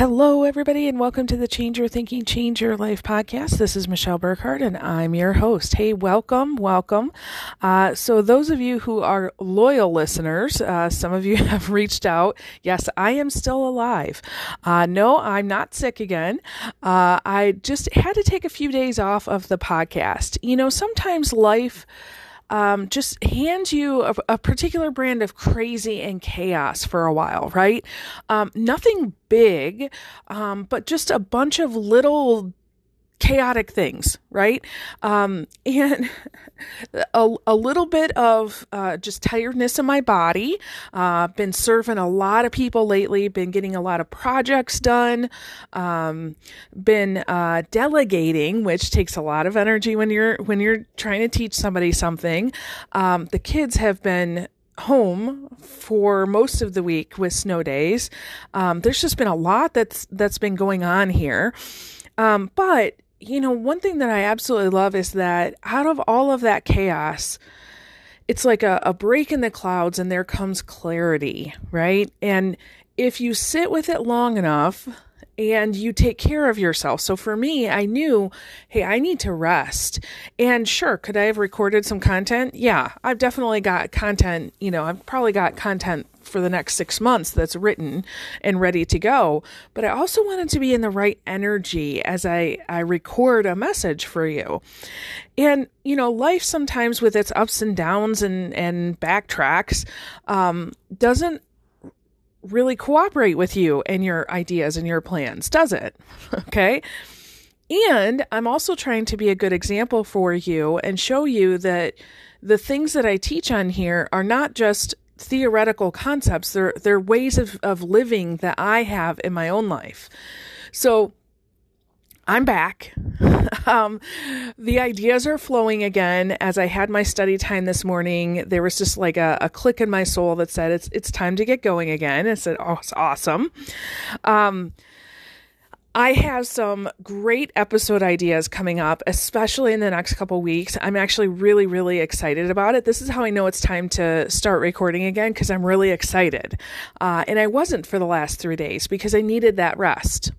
Hello, everybody, and welcome to the Change Your Thinking, Change Your Life podcast. This is Michelle Burkhardt, and I'm your host. Hey, welcome, welcome. Uh, so, those of you who are loyal listeners, uh, some of you have reached out. Yes, I am still alive. Uh, no, I'm not sick again. Uh, I just had to take a few days off of the podcast. You know, sometimes life um, just hands you a, a, particular brand of crazy and chaos for a while, right? Um, nothing big, um, but just a bunch of little chaotic things, right? Um, and a, a little bit of uh, just tiredness in my body. Uh, been serving a lot of people lately. Been getting a lot of projects done. Um, been uh, delegating, which takes a lot of energy when you're when you're trying to teach somebody something. Um, the kids have been home for most of the week with snow days. Um, there's just been a lot that's that's been going on here. Um, but you know, one thing that I absolutely love is that out of all of that chaos, it's like a, a break in the clouds and there comes clarity, right? And if you sit with it long enough, and you take care of yourself. So for me, I knew, hey, I need to rest. And sure, could I have recorded some content? Yeah, I've definitely got content, you know, I've probably got content for the next six months that's written and ready to go. But I also wanted to be in the right energy as I, I record a message for you. And, you know, life sometimes with its ups and downs and, and backtracks um, doesn't really cooperate with you and your ideas and your plans, does it? okay. And I'm also trying to be a good example for you and show you that the things that I teach on here are not just theoretical concepts. They're they're ways of, of living that I have in my own life. So I'm back. um, the ideas are flowing again. As I had my study time this morning, there was just like a, a click in my soul that said it's it's time to get going again. I said, "Oh, it's awesome." Um, I have some great episode ideas coming up, especially in the next couple weeks. I'm actually really, really excited about it. This is how I know it's time to start recording again because I'm really excited. Uh, and I wasn't for the last three days because I needed that rest.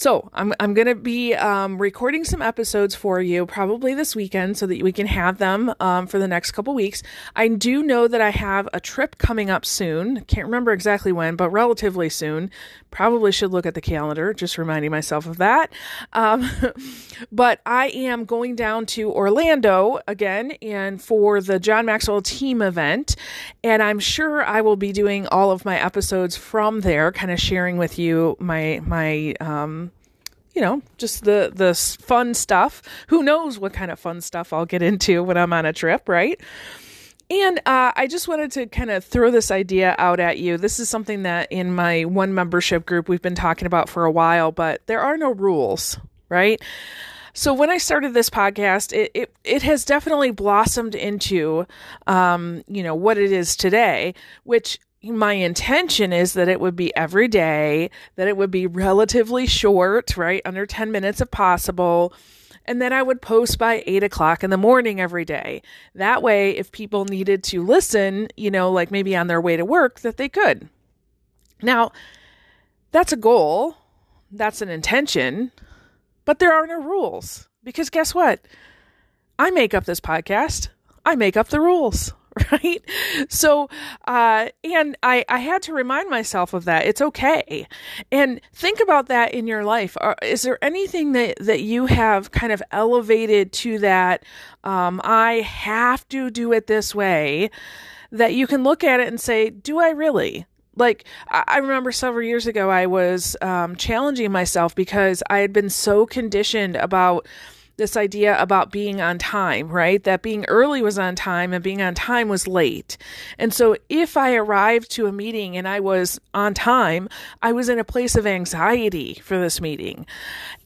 So I'm I'm gonna be um, recording some episodes for you probably this weekend so that we can have them um, for the next couple weeks. I do know that I have a trip coming up soon. Can't remember exactly when, but relatively soon. Probably should look at the calendar. Just reminding myself of that. Um, but I am going down to Orlando again and for the John Maxwell team event, and I'm sure I will be doing all of my episodes from there, kind of sharing with you my my um, you know, just the the fun stuff. Who knows what kind of fun stuff I'll get into when I'm on a trip, right? And uh, I just wanted to kind of throw this idea out at you. This is something that in my one membership group we've been talking about for a while, but there are no rules, right? So when I started this podcast, it it, it has definitely blossomed into, um, you know, what it is today, which my intention is that it would be every day, that it would be relatively short, right? Under 10 minutes if possible. And then I would post by eight o'clock in the morning every day. That way, if people needed to listen, you know, like maybe on their way to work, that they could. Now, that's a goal, that's an intention, but there are no rules. Because guess what? I make up this podcast, I make up the rules. right? So, uh, and I, I had to remind myself of that. It's okay. And think about that in your life. Is there anything that, that you have kind of elevated to that, um, I have to do it this way, that you can look at it and say, do I really? like I remember several years ago, I was um, challenging myself because I had been so conditioned about this idea about being on time, right? That being early was on time and being on time was late. And so if I arrived to a meeting and I was on time, I was in a place of anxiety for this meeting.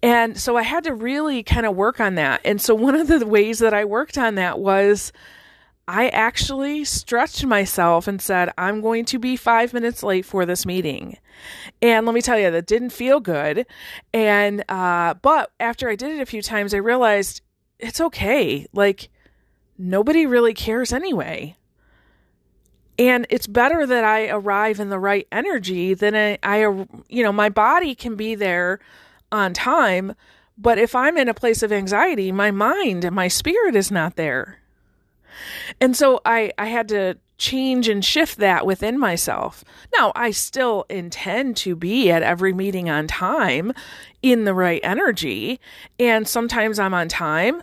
And so I had to really kind of work on that. And so one of the ways that I worked on that was I actually stretched myself and said, I'm going to be five minutes late for this meeting. And let me tell you, that didn't feel good. And, uh, but after I did it a few times, I realized it's okay. Like, nobody really cares anyway. and it's better that I arrive in the right energy than I, I you know, my body can be there on time, but if I'm in a place of anxiety, my mind and my spirit is not there. And so I, I had to change and shift that within myself. Now, I still intend to be at every meeting on time in the right energy. And sometimes I'm on time,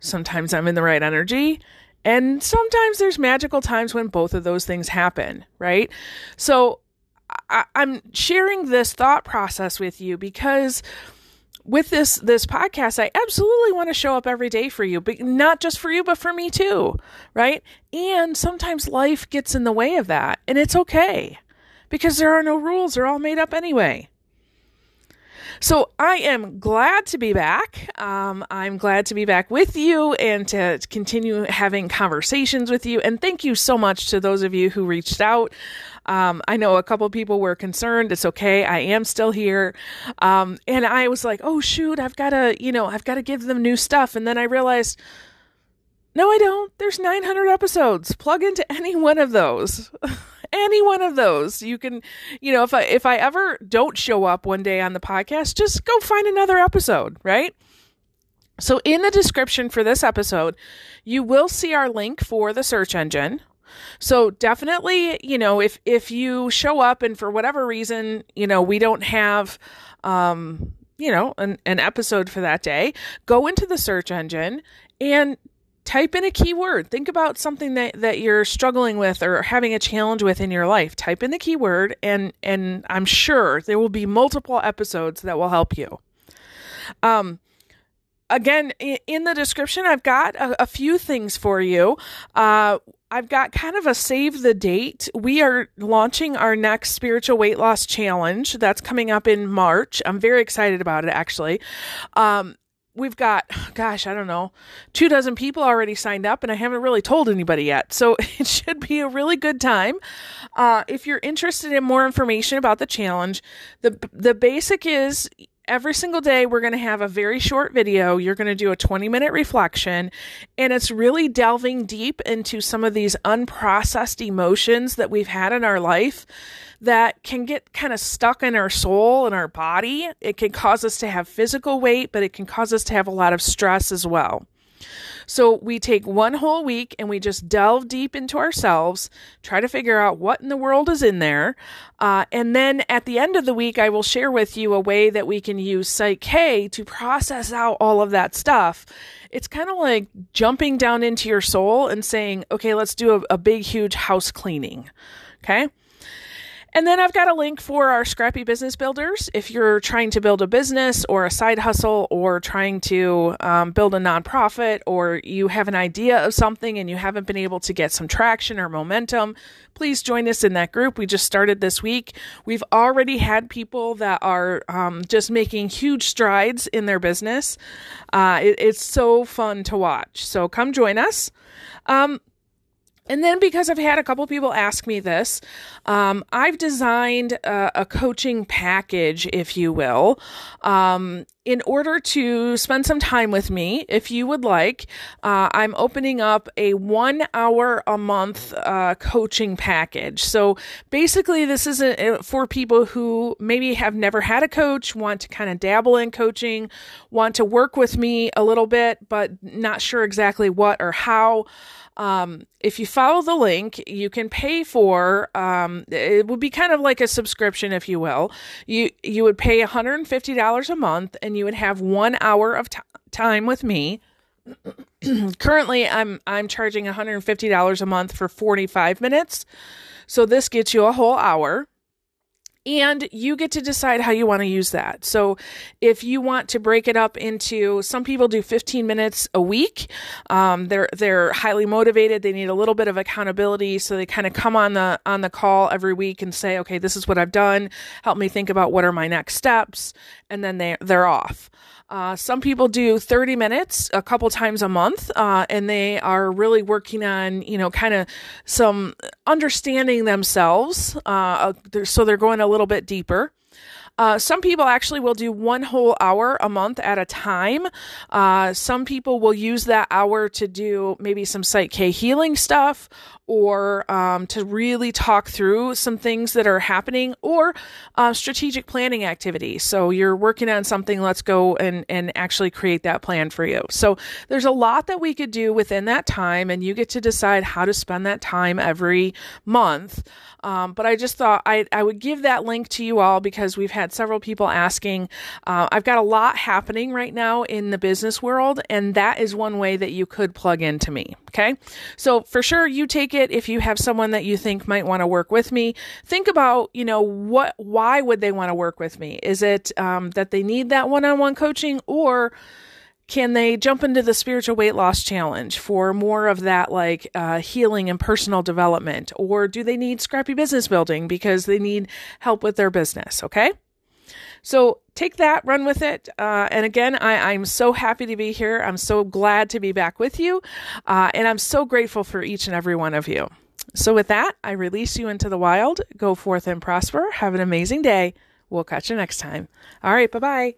sometimes I'm in the right energy. And sometimes there's magical times when both of those things happen, right? So I, am sharing this thought process with you because with this this podcast i absolutely want to show up every day for you but not just for you but for me too right? And sometimes life gets in the way of that and it's okay because there are no rules. They're all made up anyway so I am glad to be back. Um, I'm glad to be back with you and to continue having conversations with you. And thank you so much to those of you who reached out. Um, I know a couple people were concerned. It's okay. I am still here. Um, and I was like, oh, shoot, I've got to, you know, I've got to give them new stuff. And then I realized, no, I don't. There's 900 episodes. Plug into any one of those. any one of those. You can, you know, if I if I ever don't show up one day on the podcast, just go find another episode, right? So in the description for this episode, you will see our link for the search engine. So definitely, you know, if if you show up and for whatever reason, you know, we don't have um, you know, an, an episode for that day, go into the search engine and type in a keyword. Think about something that, that you're struggling with or having a challenge with in your life. Type in the keyword and and I'm sure there will be multiple episodes that will help you. Um again in the description i've got a, a few things for you uh, i've got kind of a save the date we are launching our next spiritual weight loss challenge that's coming up in march i'm very excited about it actually um, we've got gosh i don't know two dozen people already signed up and i haven't really told anybody yet. So it should be a really good time. Uh, if you're interested in more information about the challenge the the basic is every single day we're going to have a very short video. You're going to do a 20 minute reflection and it's really delving deep into some of these unprocessed emotions that we've had in our life that can get kind of stuck in our soul and our body. It can cause us to have physical weight but it can cause us to have a lot of stress as well so we take one whole week and we just delve deep into ourselves, try to figure out what in the world is in there. Uh, and then at the end of the week, I will share with you a way that we can use Psych-K to process out all of that stuff. It's kind of like jumping down into your soul and saying, okay, let's do a, a big, huge house cleaning. Okay. And then I've got a link for our Scrappy Business Builders. If you're trying to build a business or a side hustle or trying to um, build a nonprofit or you have an idea of something and you haven't been able to get some traction or momentum, please join us in that group. We just started this week. We've already had people that are um, just making huge strides in their business. Uh, it, it's so fun to watch. So come join us. Um, and then, because I've had a couple people ask me this, um, I've designed a, a, coaching package, if you will, um, in order to spend some time with me. If you would like, uh, I'm opening up a one hour a month uh, coaching package. So basically, this is a, for people who maybe have never had a coach, want to kind of dabble in coaching, want to work with me a little bit, but not sure exactly what or how. Um, if you follow the link, you can pay for um, it would be kind of like a subscription, if you will. You you would pay $150 a month, and you would have one hour of t- time with me. Currently, I'm I'm charging $150 a month for 45 minutes, so this gets you a whole hour and you get to decide how you want to use that. So, if you want to break it up into, some people do 15 minutes a week. Um, they're they're highly motivated. They need a little bit of accountability, so they kind of come on the on the call every week and say, "Okay, this is what I've done. Help me think about what are my next steps," and then they they're off. Uh, some people do 30 minutes a couple times a month, uh, and they are really working on, you know, kind of some understanding themselves. Uh, so they're going a little bit deeper. Uh, some people actually will do one whole hour a month at a time. Uh, some people will use that hour to do maybe some Psych-K healing stuff or um, to really talk through some things that are happening or uh, strategic planning activities. So you're working on something, let's go and, and actually create that plan for you. So there's a lot that we could do within that time, and you get to decide how to spend that time every month. Um, but I just thought I, I would give that link to you all because we've had several people asking. Uh, I've got a lot happening right now in the business world, and that is one way that you could plug into me. Okay. So for sure, you take it if you have someone that you think might want to work with me. Think about, you know, what, why would they want to work with me? Is it um, that they need that one on one coaching or can they jump into the spiritual weight loss challenge for more of that like uh, healing and personal development or do they need scrappy business building because they need help with their business okay so take that run with it. Uh, and again I, i'm so happy to be here. I'm so glad to be back with you. Uh, and i'm so grateful for each and every one of you. So with that i release you into the wild. Go forth and prosper. Have an amazing day. We'll catch you next time. All right bye bye